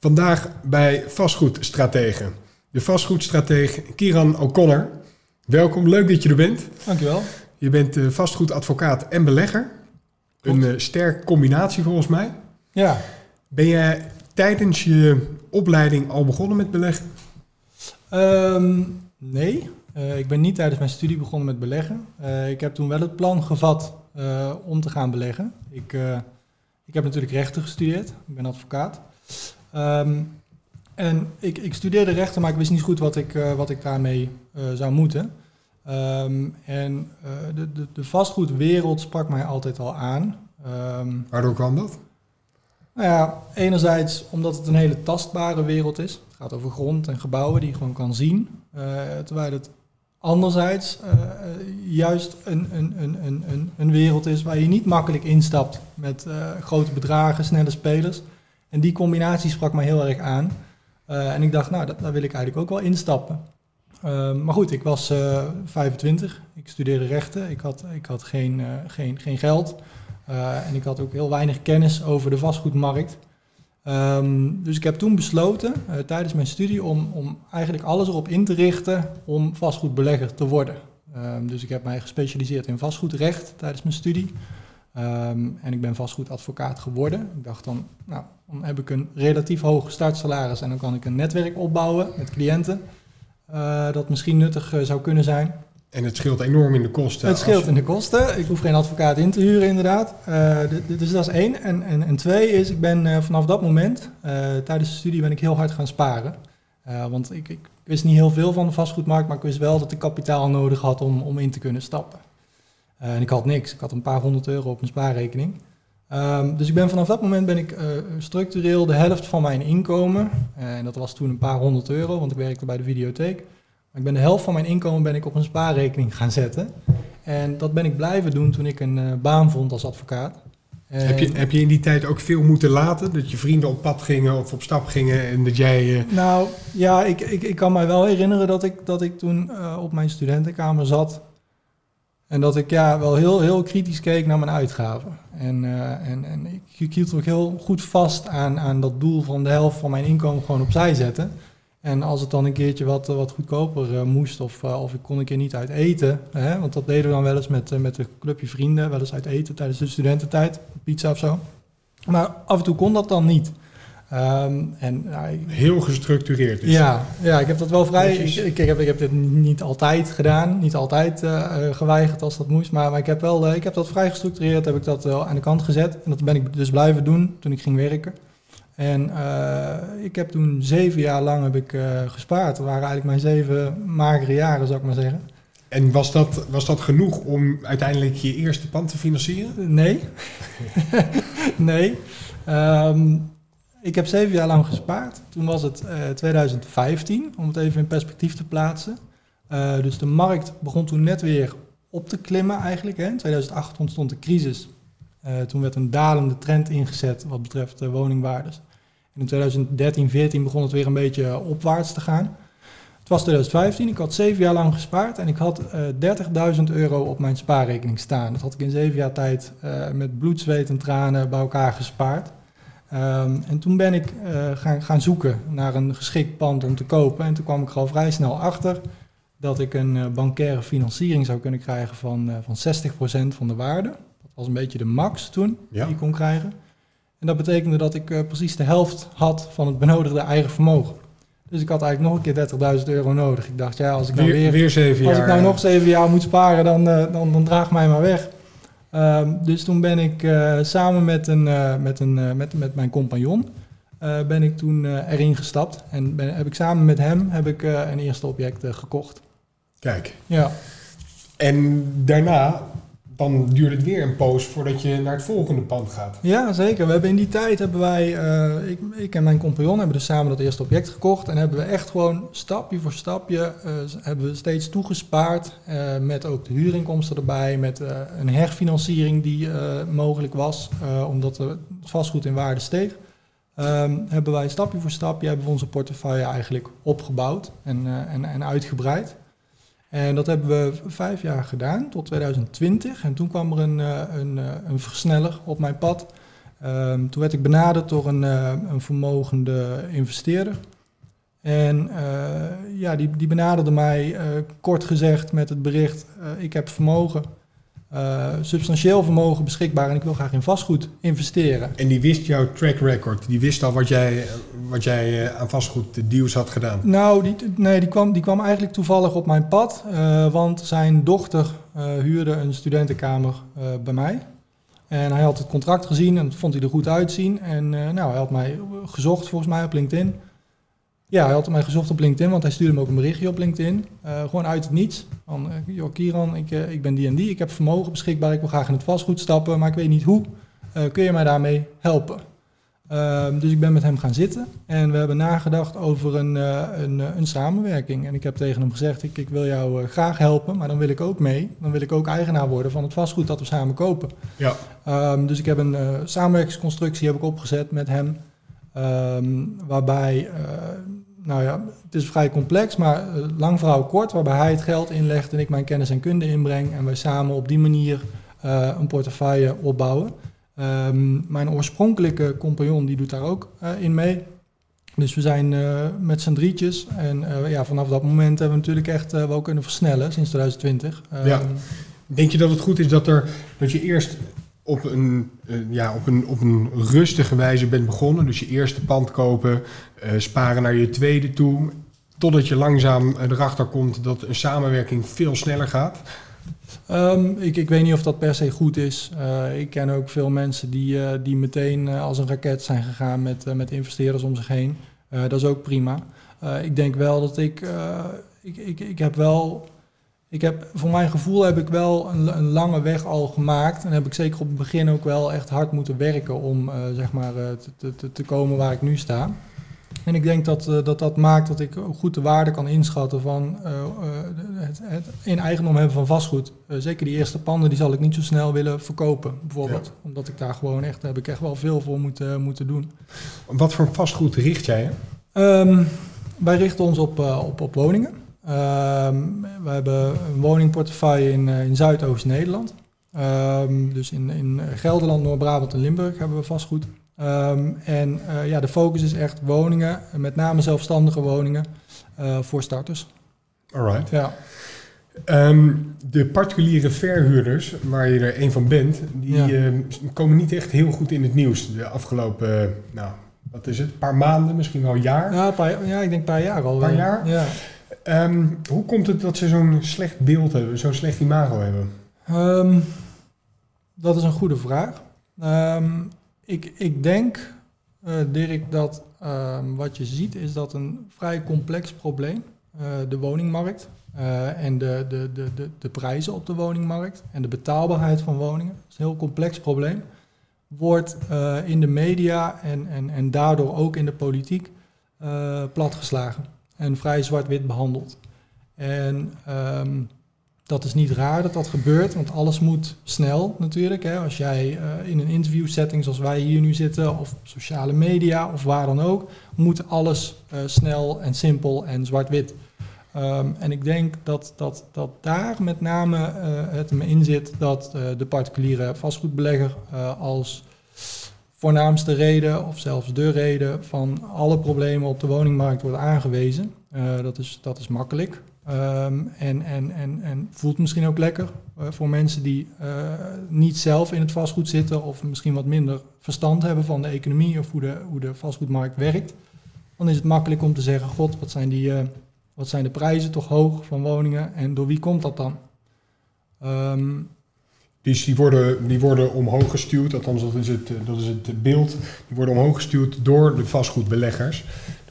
Vandaag bij vastgoedstrategen. De vastgoedstratege Kieran O'Connor. Welkom, leuk dat je er bent. Dankjewel. Je bent uh, vastgoedadvocaat en belegger. Een uh, sterke combinatie volgens mij. Ja. Ben jij tijdens je opleiding al begonnen met beleggen? Um, nee, uh, ik ben niet tijdens mijn studie begonnen met beleggen. ik heb toen wel het plan gevat om te gaan beleggen. Ik, ik heb natuurlijk rechten gestudeerd. Ik ben advocaat. Um, en ik, ik, studeerde rechten, maar ik wist niet goed wat ik, uh, wat ik daarmee uh, zou moeten. Um, en uh, de, de, de, vastgoedwereld sprak mij altijd al aan. Um, Waardoor kwam dat? Nou ja, enerzijds omdat het een hele tastbare wereld is. Het gaat over grond en gebouwen die je gewoon kan zien. terwijl het anderzijds juist een, een, een, een, een wereld is waar je niet makkelijk instapt met grote bedragen, snelle spelers. En die combinatie sprak mij heel erg aan. Uh, en ik dacht, nou, dat, daar wil ik eigenlijk ook wel instappen. Uh, maar goed, ik was uh, 25, ik studeerde rechten, ik had, ik had geen, geen, geen geld en ik had ook heel weinig kennis over de vastgoedmarkt. Um, dus ik heb toen besloten tijdens mijn studie om, om eigenlijk alles erop in te richten om vastgoedbelegger te worden. Um, dus ik heb mij gespecialiseerd in vastgoedrecht tijdens mijn studie. Um, en ik ben vastgoedadvocaat geworden. Ik dacht dan, nou, dan heb ik een relatief hoog startsalaris en dan kan ik een netwerk opbouwen met cliënten. Uh, dat misschien nuttig uh, zou kunnen zijn. En het scheelt enorm in de kosten. Het scheelt in de kosten. Ik hoef geen advocaat in te huren, inderdaad. Uh, dus dat is één. En, en, en twee is, ik ben vanaf dat moment, tijdens de studie, ben ik heel hard gaan sparen. want ik, ik, wist niet heel veel van de vastgoedmarkt, maar ik wist wel dat ik kapitaal nodig had om, om in te kunnen stappen. En ik had niks. Ik had een paar honderd euro op mijn spaarrekening. Um, dus ik ben vanaf dat moment ben ik uh, structureel de helft van mijn inkomen, en dat was toen een paar honderd euro, want ik werkte bij de videotheek. Maar ik ben de helft van mijn inkomen ben ik op een spaarrekening gaan zetten. En dat ben ik blijven doen toen ik een baan vond als advocaat. En heb, je, heb je in die tijd ook veel moeten laten? Dat je vrienden op pad gingen of op stap gingen en dat jij... Uh... Nou ja, ik, ik, ik kan mij wel herinneren dat ik, dat ik toen op mijn studentenkamer zat en dat ik ja, wel heel, heel kritisch keek naar mijn uitgaven. En, uh, en, en ik hield ook heel goed vast aan, aan dat doel van de helft van mijn inkomen gewoon opzij zetten. En als het dan een keertje wat, wat goedkoper uh, moest of, of ik kon een keer niet uit eten, hè, want dat deden we dan wel eens met, met een clubje vrienden, wel eens uit eten tijdens de studententijd, pizza of zo. Maar af en toe kon dat dan niet. Um, en, Heel gestructureerd. Is ja, ja, ik heb dat wel vrij. Ik, ik, ik, heb, ik heb dit niet altijd gedaan, niet altijd uh, geweigerd als dat moest. Maar, maar ik, heb wel, uh, ik heb dat vrij gestructureerd, heb ik dat wel aan de kant gezet. En dat ben ik dus blijven doen toen ik ging werken. En ik heb toen zeven jaar lang heb ik, gespaard. Dat waren eigenlijk mijn zeven magere jaren, zou ik maar zeggen. En was dat, was dat genoeg om uiteindelijk je eerste pand te financieren? Nee. nee. Um, ik heb zeven jaar lang gespaard. Toen was het uh, 2015, om het even in perspectief te plaatsen. Uh, dus de markt begon toen net weer op te klimmen eigenlijk. Hè. In 2008 ontstond de crisis. Uh, toen werd een dalende trend ingezet wat betreft woningwaardes. In 2013, 14 begon het weer een beetje opwaarts te gaan. Het was 2015, ik had zeven jaar lang gespaard en ik had 30.000 euro op mijn spaarrekening staan. Dat had ik in zeven jaar tijd met bloed, zweet en tranen bij elkaar gespaard. Um, en toen ben ik uh, gaan, gaan zoeken naar een geschikt pand om te kopen. En toen kwam ik al vrij snel achter dat ik een uh, bankaire financiering zou kunnen krijgen van, uh, van 60% van de waarde. Dat was een beetje de max toen ja. die ik kon krijgen. En dat betekende dat ik precies de helft had van het benodigde eigen vermogen. Dus ik had eigenlijk nog een keer 30.000 euro nodig. Ik dacht, ja, als ik nou weer, weer zeven als jaar, ik nou nog zeven jaar moet sparen, dan, dan, dan draag mij maar weg. Um, dus toen ben ik uh, samen met, een, uh, met, een, uh, met, met mijn compagnon ben ik toen erin gestapt. En ben, heb ik samen met hem heb ik, een eerste object gekocht. Kijk. Ja. En daarna dan duurt het weer een poos voordat je naar het volgende pand gaat. Ja, zeker. We hebben in die tijd hebben wij, uh, ik, ik, en mijn compagnon hebben dus samen dat eerste object gekocht en hebben we echt gewoon stapje voor stapje uh, hebben we steeds toegespaard uh, met ook de huurinkomsten erbij, met een herfinanciering die mogelijk was, omdat het vastgoed in waarde steeg. Um, hebben wij stapje voor stapje hebben we onze portefeuille eigenlijk opgebouwd en, en, en uitgebreid. En dat hebben we vijf jaar gedaan, tot 2020. En toen kwam er een, eh, een, eh, een versneller op mijn pad. Ehm, toen werd ik benaderd door een, uh, een vermogende investeerder. En ja, die, die benaderde mij kort gezegd met het bericht: ik heb vermogen, substantieel vermogen beschikbaar en ik wil graag in vastgoed investeren. En die wist jouw track record, die wist al wat jij, wat jij aan vastgoed deals had gedaan? Nou, die, nee, die, kwam, die kwam eigenlijk toevallig op mijn pad, want zijn dochter huurde een studentenkamer bij mij. En hij had het contract gezien en vond hij er goed uitzien. En uh, nou, hij had mij gezocht volgens mij op LinkedIn. Ja, hij had mij gezocht op LinkedIn, want hij stuurde me ook een berichtje op LinkedIn. Uh, gewoon uit het niets. Van, uh, joh, Kieran, ik, ik ben die en die, ik heb vermogen beschikbaar, ik wil graag in het vastgoed stappen, maar ik weet niet hoe. kun je mij daarmee helpen? Uh, dus ik ben met hem gaan zitten en we hebben nagedacht over een, een, een, samenwerking. En ik heb tegen hem gezegd, ik, ik wil jou graag helpen, maar dan wil ik ook mee. Dan wil ik ook eigenaar worden van het vastgoed dat we samen kopen. Ja. Um, dus ik heb een samenwerkingsconstructie heb ik opgezet met hem. Um, waarbij, nou ja, het is vrij complex, maar lang verhaal kort. Waarbij hij het geld inlegt en ik mijn kennis en kunde inbreng. En wij samen op die manier een portefeuille opbouwen. Um, mijn oorspronkelijke compagnon die doet daar ook in mee. Dus we zijn uh, met z'n drietjes. En uh, ja, vanaf dat moment hebben we natuurlijk echt wel kunnen versnellen sinds 2020. Ja. Denk je dat het goed is dat, er, dat je eerst op een, ja, op, een, op een rustige wijze bent begonnen? Dus je eerste pand kopen, sparen naar je tweede toe. Totdat je langzaam erachter komt dat een samenwerking veel sneller gaat? Um, ik, ik, weet niet of dat per se goed is. Uh, ik ken ook veel mensen die, uh, die meteen uh, als een raket zijn gegaan met, met investeerders om zich heen. dat is ook prima. ik denk wel dat ik, ik, ik, ik heb wel, ik heb, voor mijn gevoel heb ik wel een, een, lange weg al gemaakt. En heb ik zeker op het begin ook wel echt hard moeten werken om zeg maar, te, te, te komen waar ik nu sta. En ik denk dat, uh, dat dat maakt dat ik goed de waarde kan inschatten van het, het, in eigendom hebben van vastgoed. zeker die eerste panden, die zal ik niet zo snel willen verkopen, bijvoorbeeld. Ja. Omdat ik daar gewoon echt, heb ik echt wel veel voor moeten, moeten doen. Wat voor vastgoed richt jij? Um, wij richten ons op, op, op woningen. Um, we hebben een woningportefeuille in, in Zuidoost-Nederland. Um, dus in, in Gelderland, Noord-Brabant en Limburg hebben we vastgoed. Um, en uh, ja, de focus is echt woningen, met name zelfstandige woningen uh, voor starters. Alright. Ja. Um, de particuliere verhuurders, waar je er een van bent, die ja. uh, komen niet echt heel goed in het nieuws de afgelopen, nou, wat is het, paar maanden, misschien wel een jaar? Ja, paar, ja ik denk een paar jaar al. Een paar jaar? Ja. Um, hoe komt het dat ze zo'n slecht beeld hebben, zo'n slecht imago hebben? Um, dat is een goede vraag. Um, ik, ik denk, uh, Dirk, dat wat je ziet is dat een vrij complex probleem, uh, de woningmarkt en de, de, de, de, de prijzen op de woningmarkt en de betaalbaarheid van woningen, is een heel complex probleem, wordt in de media en, en, en daardoor ook in de politiek platgeslagen en vrij zwart-wit behandeld. En um, dat is niet raar dat dat gebeurt, want alles moet snel natuurlijk. Hè. Als jij uh, in een interviewsetting zoals wij hier nu zitten, of sociale media of waar dan ook, moet alles uh, snel en simpel en zwart-wit. Um, en ik denk dat, dat, dat daar met name uh, het me in zit dat de particuliere vastgoedbelegger als voornaamste reden of zelfs de reden van alle problemen op de woningmarkt wordt aangewezen. dat, is, dat is makkelijk. Um, en, en, en, en voelt misschien ook lekker uh, voor mensen die uh, niet zelf in het vastgoed zitten of misschien wat minder verstand hebben van de economie of hoe de, hoe de vastgoedmarkt werkt. Dan is het makkelijk om te zeggen, god, wat zijn, die, wat zijn de prijzen toch hoog van woningen en door wie komt dat dan? Um, dus die worden, die worden omhoog gestuurd, althans dat is, het, dat is het beeld, die worden omhoog gestuurd door de vastgoedbeleggers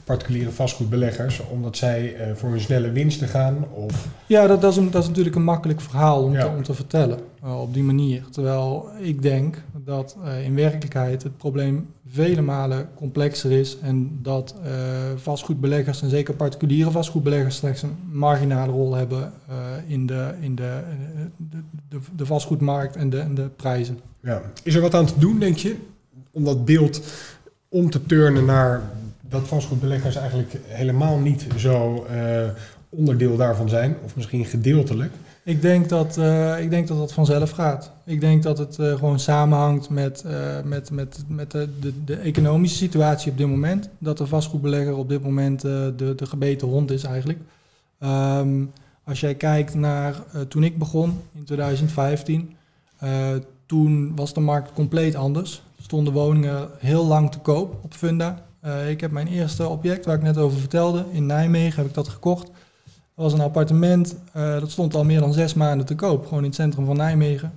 particuliere vastgoedbeleggers, omdat zij uh, voor een snelle winst te gaan? Of... Ja, dat, dat, is een, dat is natuurlijk een makkelijk verhaal om, ja. te, om te vertellen uh, op die manier. Terwijl ik denk dat uh, in werkelijkheid het probleem vele malen complexer is en dat vastgoedbeleggers en zeker particuliere vastgoedbeleggers slechts een marginale rol hebben in, de, in de, de, de, vastgoedmarkt en de, en de prijzen. Ja. Is er wat aan te doen, denk je, om dat beeld om te turnen naar dat vastgoedbeleggers eigenlijk helemaal niet zo onderdeel daarvan zijn, of misschien gedeeltelijk. Ik denk dat, uh, ik denk dat dat vanzelf gaat. Ik denk dat het uh, gewoon samenhangt met, uh, met, met, met de, de, de, economische situatie op dit moment. Dat de vastgoedbelegger op dit moment de, de gebeten hond is eigenlijk. Um, als jij kijkt naar toen ik begon in 2015, toen was de markt compleet anders. Stonden woningen heel lang te koop op Funda. ik heb mijn eerste object, waar ik net over vertelde, in Nijmegen heb ik dat gekocht was een appartement, uh, dat stond al meer dan zes maanden te koop, gewoon in het centrum van Nijmegen.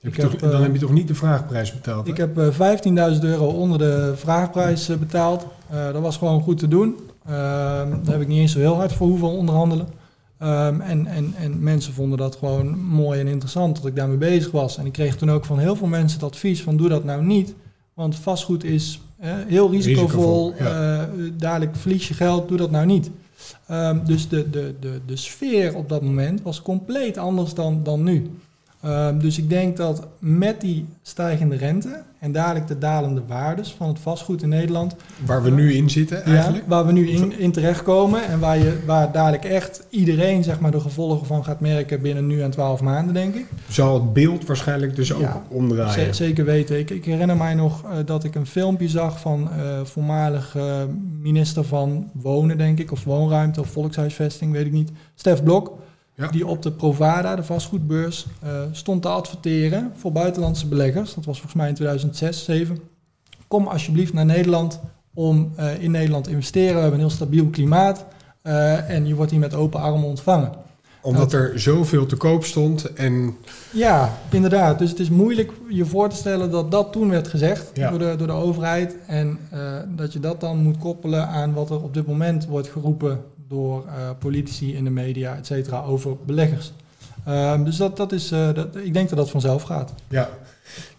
Heb je toch, heb, dan heb je toch niet de vraagprijs betaald? Ik heb uh, 15.000 euro onder de vraagprijs betaald. dat was gewoon goed te doen. Ehm, daar heb ik niet eens zo heel hard voor hoeven onderhandelen. Um, en, en, en mensen vonden dat gewoon mooi en interessant dat ik daarmee bezig was. En ik kreeg toen ook van heel veel mensen het advies van doe dat nou niet. Want vastgoed is heel risicovol. risicovol ja. dadelijk verlies je geld, doe dat nou niet. Um, dus de, de, de, de sfeer op dat moment was compleet anders dan, dan nu. Um, dus ik denk dat met die stijgende rente en dadelijk de dalende waardes van het vastgoed in Nederland. Waar we nu in zitten eigenlijk? Ja, waar we nu in, in terechtkomen en waar, je, waar dadelijk echt iedereen zeg maar, de gevolgen van gaat merken binnen nu en twaalf maanden, denk ik. Zal het beeld waarschijnlijk dus ook ja, omdraaien? Zeker weten. Ik, ik herinner mij nog uh, dat ik een filmpje zag van uh, voormalig uh, minister van Wonen, denk ik, of Woonruimte of Volkshuisvesting, weet ik niet, Stef Blok. Ja. Die op de Provada, de vastgoedbeurs, uh, stond te adverteren voor buitenlandse beleggers. Dat was volgens mij in 2006, 2007. Kom alsjeblieft naar Nederland om uh, in Nederland te investeren. We hebben een heel stabiel klimaat uh, en je wordt hier met open armen ontvangen. Omdat er zoveel te koop stond en... Ja, inderdaad. Dus het is moeilijk je voor te stellen dat dat toen werd gezegd ja. door, de, door de overheid. En dat je dat dan moet koppelen aan wat er op dit moment wordt geroepen door uh, politici in de media, et cetera, over beleggers. Uh, dus dat, dat is, uh, dat, ik denk dat dat vanzelf gaat. Ja,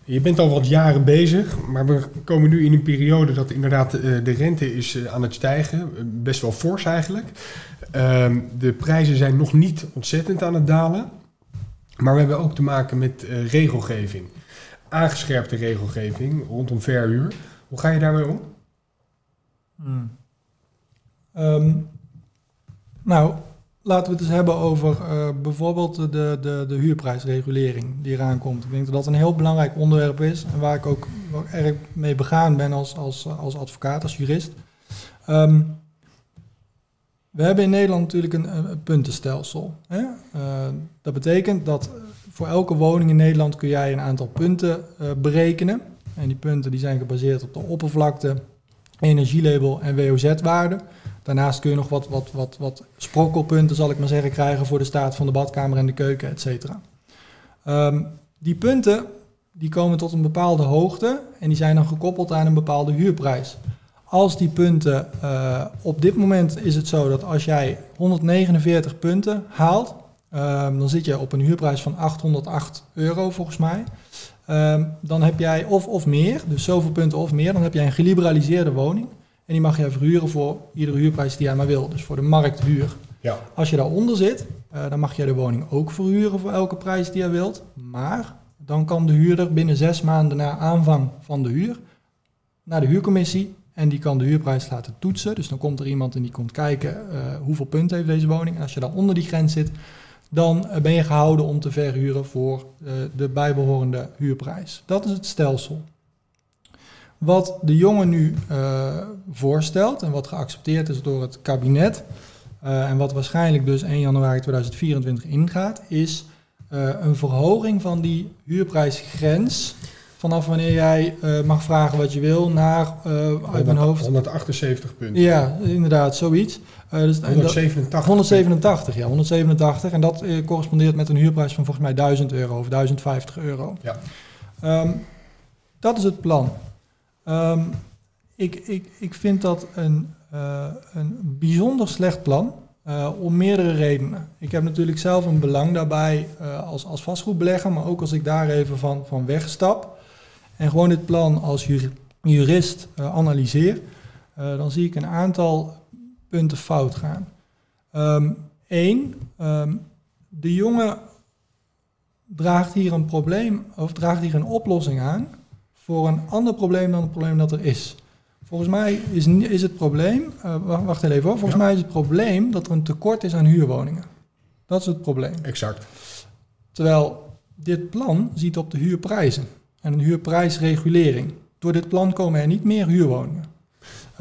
je bent al wat jaren bezig, maar we komen nu in een periode dat inderdaad uh, de rente is aan het stijgen. Best wel fors eigenlijk. Ehm, de prijzen zijn nog niet ontzettend aan het dalen. Maar we hebben ook te maken met regelgeving. Aangescherpte regelgeving rondom verhuur. Hoe ga je daarmee om? Hmm. Um, nou, laten we het eens hebben over uh, bijvoorbeeld de, de, de huurprijsregulering die eraan komt. Ik denk dat dat een heel belangrijk onderwerp is en waar ik ook erg mee begaan ben als, als, als advocaat, als jurist. Um, we hebben in Nederland natuurlijk een, een puntenstelsel. Hè? Uh, dat betekent dat voor elke woning in Nederland kun jij een aantal punten berekenen. En die punten die zijn gebaseerd op de oppervlakte, energielabel en WOZ-waarde. Daarnaast kun je nog wat, wat, wat, wat sprokkelpunten, zal ik maar zeggen, krijgen voor de staat van de badkamer en de keuken, et cetera. Um, die punten die komen tot een bepaalde hoogte en die zijn dan gekoppeld aan een bepaalde huurprijs. Als die punten, uh, op dit moment is het zo dat als jij 149 punten haalt, um, dan zit je op een huurprijs van 808 euro volgens mij. Um, dan heb jij of, of meer, dus zoveel punten of meer, dan heb jij een geliberaliseerde woning. En die mag je verhuren voor iedere huurprijs die jij maar wil. Dus voor de markthuur. Ja. Als je daaronder zit, uh, dan mag je de woning ook verhuren voor elke prijs die je wilt. Maar dan kan de huurder binnen zes maanden na aanvang van de huur naar de huurcommissie. En die kan de huurprijs laten toetsen. Dus dan komt er iemand en die komt kijken uh, hoeveel punten heeft deze woning. En als je dan onder die grens zit, dan uh, ben je gehouden om te verhuren voor de bijbehorende huurprijs. Dat is het stelsel. Wat de jongen nu uh, voorstelt en wat geaccepteerd is door het kabinet, uh, en wat waarschijnlijk dus 1 januari 2024 ingaat, is uh, een verhoging van die huurprijsgrens. Vanaf wanneer jij mag vragen wat je wil, naar uit mijn hoofd. 178 punten. Ja, inderdaad, zoiets. dus 187. 187, ja, 187. En dat correspondeert met een huurprijs van volgens mij 1000 euro of 1050 euro. Ja. Um, dat is het plan. Um, ik, ik, ik vind dat een, uh, een bijzonder slecht plan. Uh, om meerdere redenen. Ik heb natuurlijk zelf een belang daarbij uh, als, als vastgoedbelegger, maar ook als ik daar even van, van wegstap en gewoon dit plan als jurist analyseer, dan zie ik een aantal punten fout gaan. Eén, um, um, de jongen draagt hier een probleem of draagt hier een oplossing aan voor een ander probleem dan het probleem dat er is. Volgens mij is, is het probleem, uh, wacht even hoor, volgens mij is het probleem dat er een tekort is aan huurwoningen. Dat is het probleem. Exact. Terwijl dit plan ziet op de huurprijzen en een huurprijsregulering. Door dit plan komen er niet meer huurwoningen.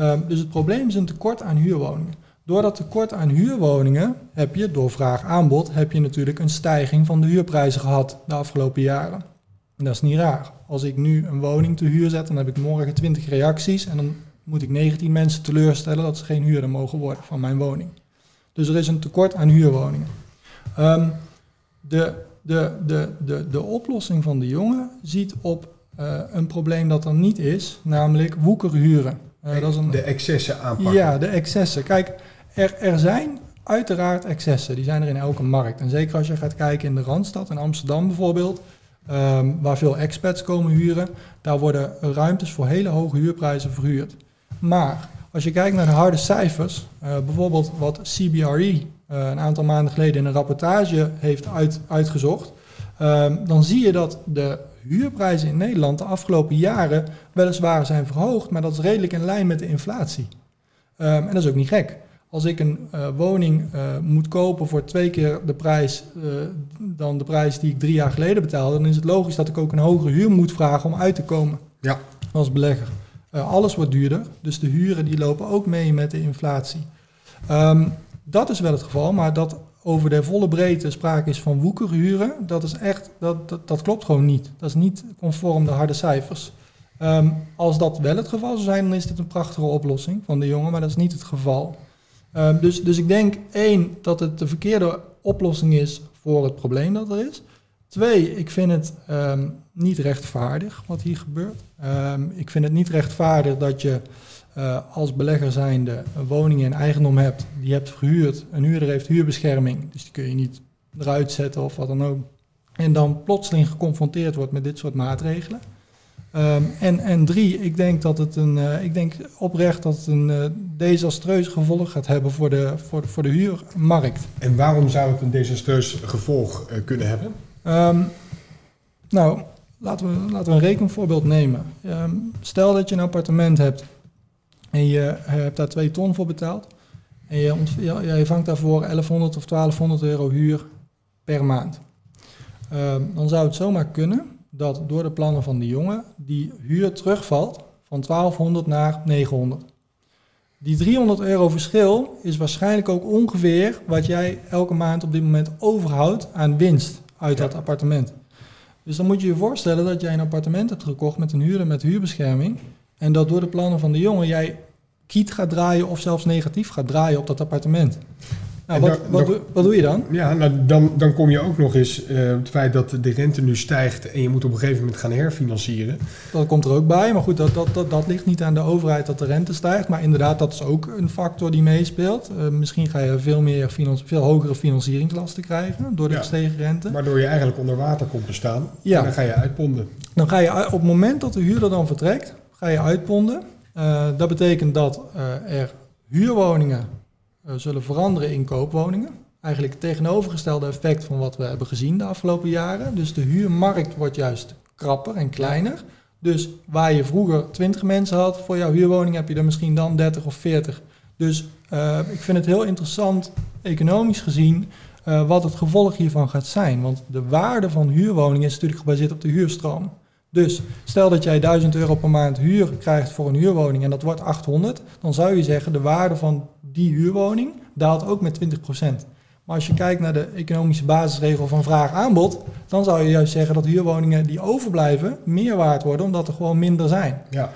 Um, dus het probleem is een tekort aan huurwoningen. Door dat tekort aan huurwoningen heb je, door vraag-aanbod, heb je natuurlijk een stijging van de huurprijzen gehad de afgelopen jaren. En dat is niet raar. Als ik nu een woning te huur zet, dan heb ik morgen 20 reacties en dan moet ik 19 mensen teleurstellen dat ze geen huurder mogen worden van mijn woning. Dus er is een tekort aan huurwoningen. Um, de, de, de, de, de oplossing van de jongen ziet op uh, een probleem dat er niet is, namelijk woekerhuren. Uh, dat is een, de excessen aanpakken. Ja, de excessen. Kijk, er, er zijn uiteraard excessen. Die zijn er in elke markt. En zeker als je gaat kijken in de Randstad, in Amsterdam bijvoorbeeld, um, waar veel expats komen huren, daar worden ruimtes voor hele hoge huurprijzen verhuurd. Maar als je kijkt naar de harde cijfers, uh, bijvoorbeeld wat CBRE uh, een aantal maanden geleden in een rapportage heeft uit, uitgezocht, um, dan zie je dat de huurprijzen in Nederland de afgelopen jaren weliswaar zijn verhoogd, maar dat is redelijk in lijn met de inflatie. Um, en dat is ook niet gek. Als ik een uh, woning uh, moet kopen voor twee keer de prijs uh, dan de prijs die ik drie jaar geleden betaalde, dan is het logisch dat ik ook een hogere huur moet vragen om uit te komen ja. als belegger. alles wordt duurder, dus de huren die lopen ook mee met de inflatie. Um, dat is wel het geval, maar dat over de volle breedte sprake is van woekerhuren, dat is echt, dat, dat, dat, klopt gewoon niet. Dat is niet conform de harde cijfers. Um, als dat wel het geval zou zijn, dan is dit een prachtige oplossing van de jongen, maar dat is niet het geval. Um, dus, dus ik denk één, dat het de verkeerde oplossing is voor het probleem dat er is. Twee, ik vind het um, niet rechtvaardig wat hier gebeurt. ik vind het niet rechtvaardig dat je uh, als belegger zijnde een woning in eigendom hebt, die hebt verhuurd, een huurder heeft huurbescherming, dus die kun je niet eruit zetten of wat dan ook. En dan plotseling geconfronteerd wordt met dit soort maatregelen. Um, en, en drie, ik denk dat het een, uh, ik denk oprecht dat het een uh, desastreus gevolg gaat hebben voor de, voor, de, voor de huurmarkt. En waarom zou het een desastreus gevolg uh, kunnen hebben? Um, nou, laten we, laten we een rekenvoorbeeld nemen. Um, stel dat je een appartement hebt en je hebt daar twee ton voor betaald. En je, ja, je vangt daarvoor 1100 of 1200 euro huur per maand. Dan zou het zomaar kunnen dat door de plannen van de jongen die huur terugvalt van 1200 naar 900. Die 300 euro verschil is waarschijnlijk ook ongeveer wat jij elke maand op dit moment overhoudt aan winst uit ja. dat appartement. Dus dan moet je je voorstellen dat jij een appartement hebt gekocht met een huurder met huurbescherming. En dat door de plannen van de jongen jij kiet gaat draaien of zelfs negatief gaat draaien op dat appartement. Nou, wat, dan, wat, wat, doe je dan? Ja, nou, dan, dan kom je ook nog eens uh, het feit dat de rente nu stijgt en je moet op een gegeven moment gaan herfinancieren. Dat komt er ook bij, maar goed, dat, dat, dat, dat ligt niet aan de overheid dat de rente stijgt. Maar inderdaad, dat is ook een factor die meespeelt. Uh, misschien ga je veel, meer veel hogere financieringslasten krijgen door de ja, gestegen rente. Waardoor je eigenlijk onder water komt te staan ja. en dan ga je uitponden. Dan ga je op het moment dat de huurder dan vertrekt, ga je uitponden. Uh, dat betekent dat er huurwoningen zullen veranderen in koopwoningen. Eigenlijk het tegenovergestelde effect van wat we hebben gezien de afgelopen jaren. Dus de huurmarkt wordt juist krapper en kleiner. Dus waar je vroeger 20 mensen had voor jouw huurwoning, heb je er misschien dan 30 of 40. Dus uh, ik vind het heel interessant, economisch gezien, uh, wat het gevolg hiervan gaat zijn. Want de waarde van huurwoningen is natuurlijk gebaseerd op de huurstroom. Dus stel dat jij 1000 euro per maand huur krijgt voor een huurwoning en dat wordt 800, dan zou je zeggen de waarde van die huurwoning daalt ook met 20%. Maar als je kijkt naar de economische basisregel van vraag-aanbod, dan zou je juist zeggen dat huurwoningen die overblijven meer waard worden omdat er gewoon minder zijn. Ja,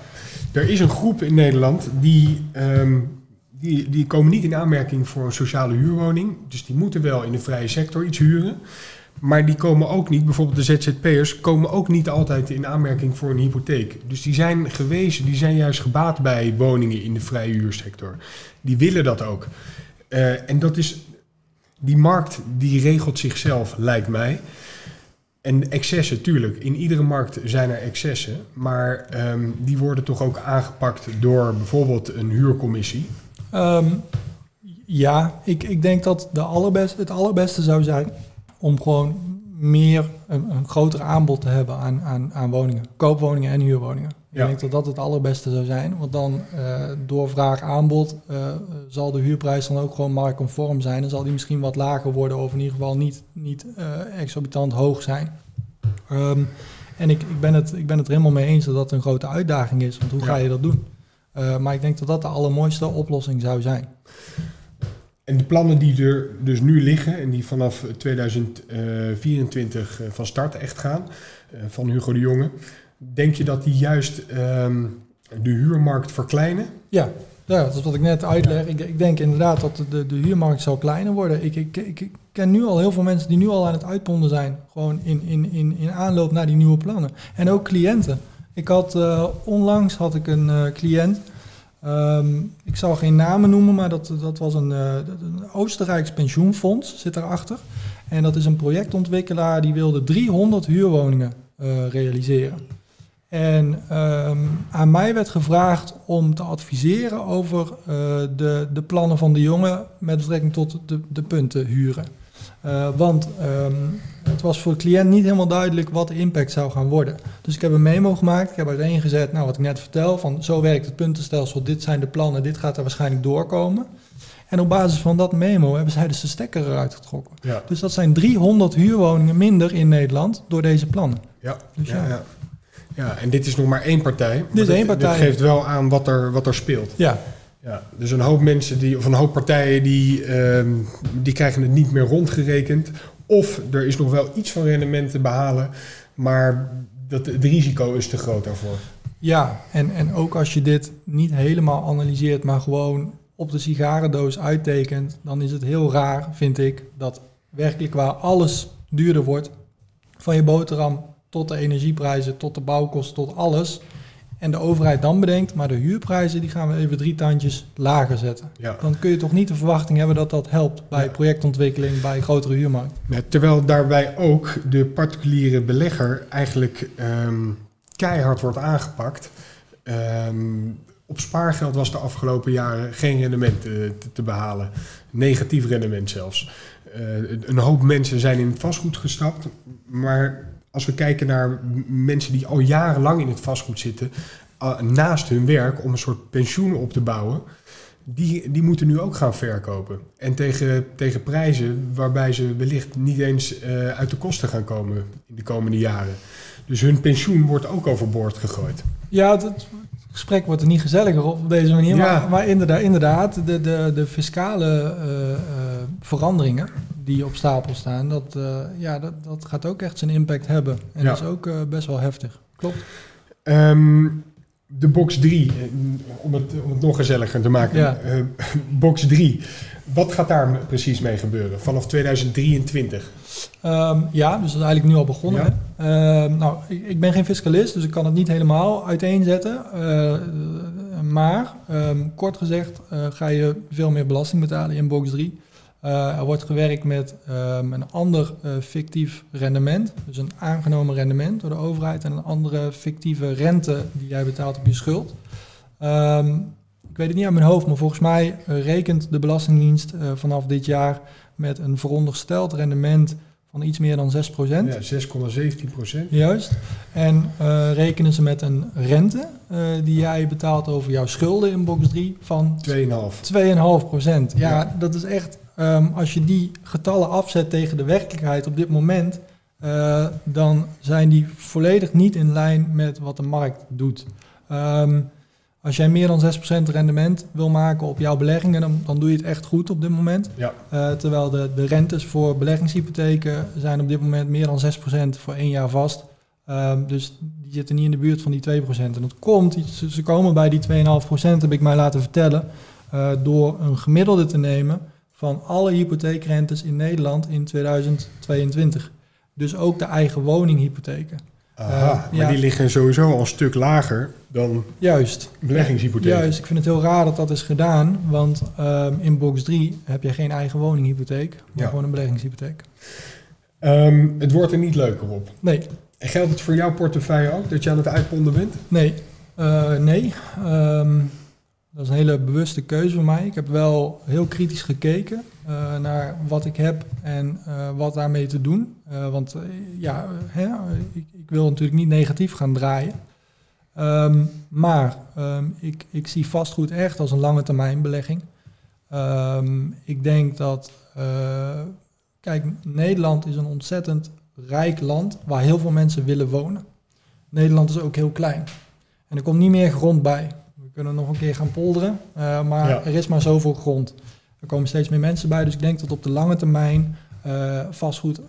er is een groep in Nederland die, um, die, die komen niet in aanmerking voor een sociale huurwoning. Dus die moeten wel in de vrije sector iets huren. Maar die komen ook niet, bijvoorbeeld de ZZP'ers, komen ook niet altijd in aanmerking voor een hypotheek. Dus die zijn gewezen, die zijn juist gebaat bij woningen in de vrije huursector. Die willen dat ook. Uh, en dat is, die markt die regelt zichzelf, lijkt mij. En excessen, tuurlijk. In iedere markt zijn er excessen. Maar um, die worden toch ook aangepakt door bijvoorbeeld een huurcommissie? Um, ja, ik, ik denk dat de allerbeste, het allerbeste zou zijn om gewoon meer een, een groter aanbod te hebben aan, aan, aan woningen. Koopwoningen en huurwoningen. Ik denk dat dat het allerbeste zou zijn. Want dan eh, door vraag aanbod eh, zal de huurprijs dan ook gewoon marktconform zijn. Dan zal die misschien wat lager worden of in ieder geval niet, niet eh, exorbitant hoog zijn. Ehm, en ik, ik, ben het, ik ben het er helemaal mee eens dat dat een grote uitdaging is. Want hoe ga je dat doen? Maar ik denk dat dat de allermooiste oplossing zou zijn. En de plannen die er dus nu liggen en die vanaf 2024 van start echt gaan, eh, van Hugo de Jonge, denk je dat die juist ehm, de huurmarkt verkleinen? Ja, ja, dat is wat ik net uitleg. Ik, ik denk inderdaad dat de, de huurmarkt zal kleiner worden. Ik, ik, ik, ken nu al heel veel mensen die nu al aan het uitponden zijn. Gewoon in, in, in, in aanloop naar die nieuwe plannen. En ook cliënten. Ik had eh, onlangs had ik een eh, cliënt. Ehm, ik zal geen namen noemen, maar dat, dat was een, een Oostenrijks pensioenfonds zit daarachter. En dat is een projectontwikkelaar die wilde 300 huurwoningen eh, realiseren. En ehm, aan mij werd gevraagd om te adviseren over eh, de, de plannen van de jongen met betrekking tot de, de punten huren. Eh, want ehm, het was voor de cliënt niet helemaal duidelijk wat de impact zou gaan worden. Dus ik heb een memo gemaakt. Ik heb uiteengezet, nou wat ik net vertel, van zo werkt het puntenstelsel, dit zijn de plannen, dit gaat er waarschijnlijk doorkomen. En op basis van dat memo hebben zij dus de stekker eruit getrokken. Ja. Dus dat zijn 300 huurwoningen minder in Nederland door deze plannen. Ja, Dus ja, ja. ja. en dit is nog maar één partij. is dit- één partij. Dit geeft wel aan wat er, wat er speelt. Ja, Ja, dus een hoop mensen die, of een hoop partijen die, ehm, die krijgen het niet meer rondgerekend. Of er is nog wel iets van rendement te behalen, maar dat, het risico is te groot daarvoor. Ja, en, en ook als je dit niet helemaal analyseert, maar gewoon op de sigarendoos uittekent, dan is het heel raar, vind ik, dat werkelijk waar alles duurder wordt, van je boterham tot de energieprijzen, tot de bouwkosten, tot alles. En de overheid dan bedenkt, maar de huurprijzen die gaan we even drie tandjes lager zetten. Ja. Dan kun je toch niet de verwachting hebben dat dat helpt bij Ja. projectontwikkeling, bij grotere huurmarkt. Ja, terwijl daarbij ook de particuliere belegger eigenlijk ehm, keihard wordt aangepakt. Ehm, op spaargeld was de afgelopen jaren geen rendement eh, te, te behalen. Negatief rendement zelfs. Eh, een hoop mensen zijn in vastgoed gestapt. Maar als we kijken naar mensen die al jarenlang in het vastgoed zitten, ah, naast hun werk om een soort pensioen op te bouwen, die, die moeten nu ook gaan verkopen. En tegen, tegen prijzen waarbij ze wellicht niet eens eh, uit de kosten gaan komen in de komende jaren. Dus hun pensioen wordt ook overboord gegooid. Ja, het gesprek wordt er niet gezelliger op deze manier. Ja. Maar, maar inderdaad, inderdaad de, de, de fiscale eh, eh, veranderingen die op stapel staan, dat, eh, ja, dat, dat gaat ook echt zijn impact hebben. En Ja. dat is ook best wel heftig. Klopt. Ehm, de box 3, om het, om het nog gezelliger te maken. Ja. Box 3, wat gaat daar precies mee gebeuren vanaf 2023? Ehm, ja, dus dat is eigenlijk nu al begonnen. Ja. Ehm, nou, ik, ik ben geen fiscalist, dus ik kan het niet helemaal uiteenzetten. Eh, maar ehm, kort gezegd eh, ga je veel meer belasting betalen in box 3. Eh, er wordt gewerkt met een ander fictief rendement, dus een aangenomen rendement door de overheid en een andere fictieve rente die jij betaalt op je schuld. Ik weet het niet aan mijn hoofd, maar volgens mij rekent de Belastingdienst vanaf dit jaar met een verondersteld rendement van iets meer dan 6%. Ja, 6,17 procent. Juist. En eh, rekenen ze met een rente eh, die jij betaalt over jouw schulden in box 3 van 2,5. 2,5%. Ja, Ja. dat is echt, ehm, als je die getallen afzet tegen de werkelijkheid op dit moment, eh, dan zijn die volledig niet in lijn met wat de markt doet. Ehm, als jij meer dan 6% rendement wil maken op jouw beleggingen, dan, dan doe je het echt goed op dit moment. Ja. Eh, terwijl de, de rentes voor beleggingshypotheken zijn op dit moment meer dan 6% voor één jaar vast. Ehm, dus die zitten niet in de buurt van die 2%. En dat komt, ze, ze komen bij die 2,5%, heb ik mij laten vertellen, eh, door een gemiddelde te nemen van alle hypotheekrentes in Nederland in 2022. Dus ook de eigen woninghypotheken. Aha, Eh, maar ja. die liggen sowieso al een stuk lager dan Juist. beleggingshypotheken. Juist, ik vind het heel raar dat dat is gedaan, want ehm, in box 3 heb je geen eigen woninghypotheek, maar Ja. gewoon een beleggingshypotheek. Ehm, het wordt er niet leuker op. Nee, En geldt het voor jouw portefeuille ook, dat je aan het uitponden bent? nee, Eh, nee. Ehm, Dat is een hele bewuste keuze voor mij. Ik heb wel heel kritisch gekeken uh, naar wat ik heb en uh, wat daarmee te doen. Uh, want ja, hè, ik, ik, wil natuurlijk niet negatief gaan draaien. Um, maar um, ik, ik, zie vastgoed echt als een lange termijn belegging. Um, ik denk dat, kijk, Nederland is een ontzettend rijk land waar heel veel mensen willen wonen. Nederland is ook heel klein. En er komt niet meer grond bij. We kunnen nog een keer gaan polderen, uh, maar ja. er is maar zoveel grond. Er komen steeds meer mensen bij, dus ik denk dat op de lange termijn uh, vastgoed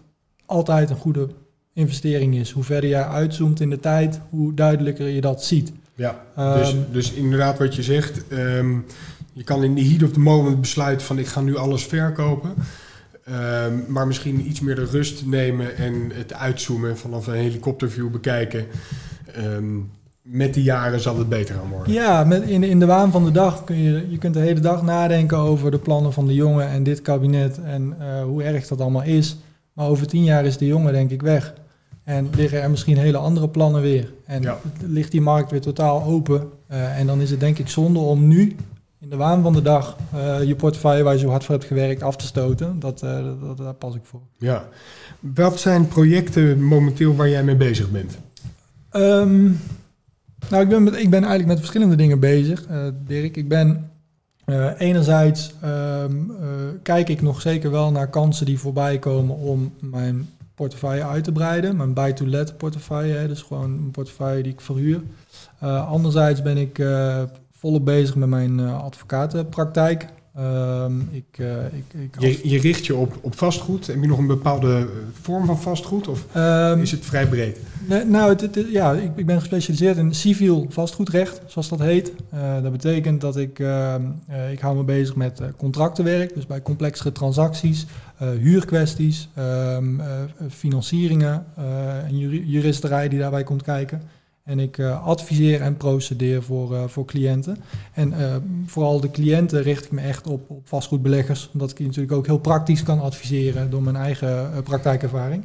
altijd een goede investering is. Hoe verder je uitzoomt in de tijd, hoe duidelijker je dat ziet. Ja, um, dus, dus inderdaad wat je zegt, um, je kan in de heat of the moment besluiten van ik ga nu alles verkopen. Um, maar misschien iets meer de rust nemen en het uitzoomen vanaf een helikopterview bekijken. Um, met de jaren zal het beter gaan worden. Ja, met in, in de waan van de dag kun je, je kunt de hele dag nadenken over de plannen van de jongen en dit kabinet en uh, hoe erg dat allemaal is. Maar over tien jaar is de jongen denk ik weg. En liggen er misschien hele andere plannen weer. En ja. ligt die markt weer totaal open. Uh, en dan is het denk ik zonde om nu in de waan van de dag uh, je portefeuille waar je zo hard voor hebt gewerkt af te stoten. Dat, dat, dat, daar pas ik voor. Ja. Wat zijn projecten momenteel waar jij mee bezig bent? Um, nou, ik ben, ik ben eigenlijk met verschillende dingen bezig, uh, Dirk. Ik ben enerzijds um, kijk ik nog zeker wel naar kansen die voorbij komen om mijn portefeuille uit te breiden. Mijn buy-to-let portefeuille, hè, dus gewoon een portefeuille die ik verhuur. anderzijds ben ik volop bezig met mijn advocatenpraktijk. Um, ik, uh, ik, ik je, je, richt je op, op vastgoed. Heb je nog een bepaalde vorm van vastgoed of um, is het vrij breed? Nee, nou, het, het, ja, ik, ik, ben gespecialiseerd in civiel vastgoedrecht, zoals dat heet. Uh, dat betekent dat ik, uh, ik hou me bezig met contractenwerk, dus bij complexere transacties, huurkwesties, ehm, financieringen en juristerij die daarbij komt kijken. En ik uh, adviseer en procedeer voor, uh, voor cliënten. En uh, vooral de cliënten richt ik me echt op, op vastgoedbeleggers. Omdat ik die natuurlijk ook heel praktisch kan adviseren door mijn eigen praktijkervaring.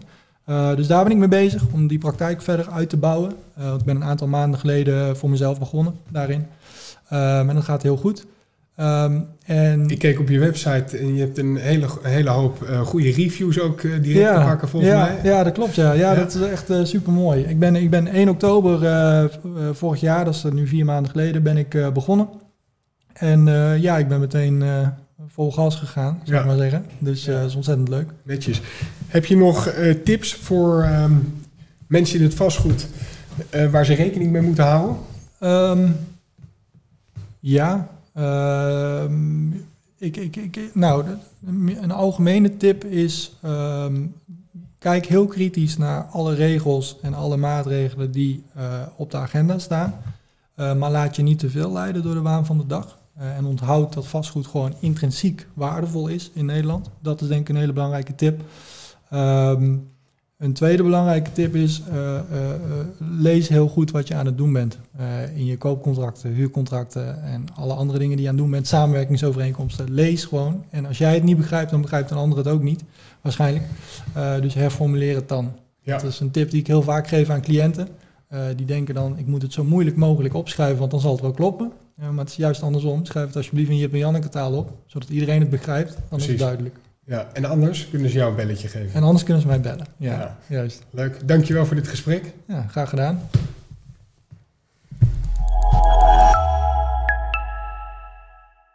dus daar ben ik mee bezig om die praktijk verder uit te bouwen. ik ben een aantal maanden geleden voor mezelf begonnen daarin. en dat gaat heel goed. Um, en ik keek op je website en je hebt een hele, hele hoop uh, goede reviews ook uh, direct ja, te pakken volgens ja, mij. Ja, dat klopt. Ja, ja, ja. dat is echt uh, super mooi. Ik ben, ik ben 1 oktober vorig jaar, dat is nu vier maanden geleden, ben ik begonnen. En ja, ik ben meteen vol gas gegaan, zou ik maar zeggen. Dus dat is ontzettend leuk. Netjes. Heb je nog tips voor um, mensen in het vastgoed waar ze rekening mee moeten houden? Um, ja, ik, ik, ik, nou, een algemene tip is: um, kijk heel kritisch naar alle regels en alle maatregelen die uh, op de agenda staan. Uh, maar laat je niet te veel leiden door de waan van de dag. Uh, en onthoud dat vastgoed gewoon intrinsiek waardevol is in Nederland. Dat is denk ik een hele belangrijke tip. Um, een tweede belangrijke tip is, uh, uh, lees heel goed wat je aan het doen bent. in je koopcontracten, huurcontracten en alle andere dingen die je aan het doen bent, samenwerkingsovereenkomsten. Lees gewoon. En als jij het niet begrijpt, dan begrijpt een ander het ook niet, waarschijnlijk. dus herformuleer het dan. Ja. Dat is een tip die ik heel vaak geef aan cliënten. die denken dan, ik moet het zo moeilijk mogelijk opschrijven, want dan zal het wel kloppen. maar het is juist andersom. Schrijf het alsjeblieft in je en Janneke taal op, zodat iedereen het begrijpt. Dan Precies. is het duidelijk. Ja, en anders kunnen ze jou een belletje geven. En anders kunnen ze mij bellen. Ja, ja. juist. Leuk. Dankjewel voor dit gesprek. Ja, graag gedaan.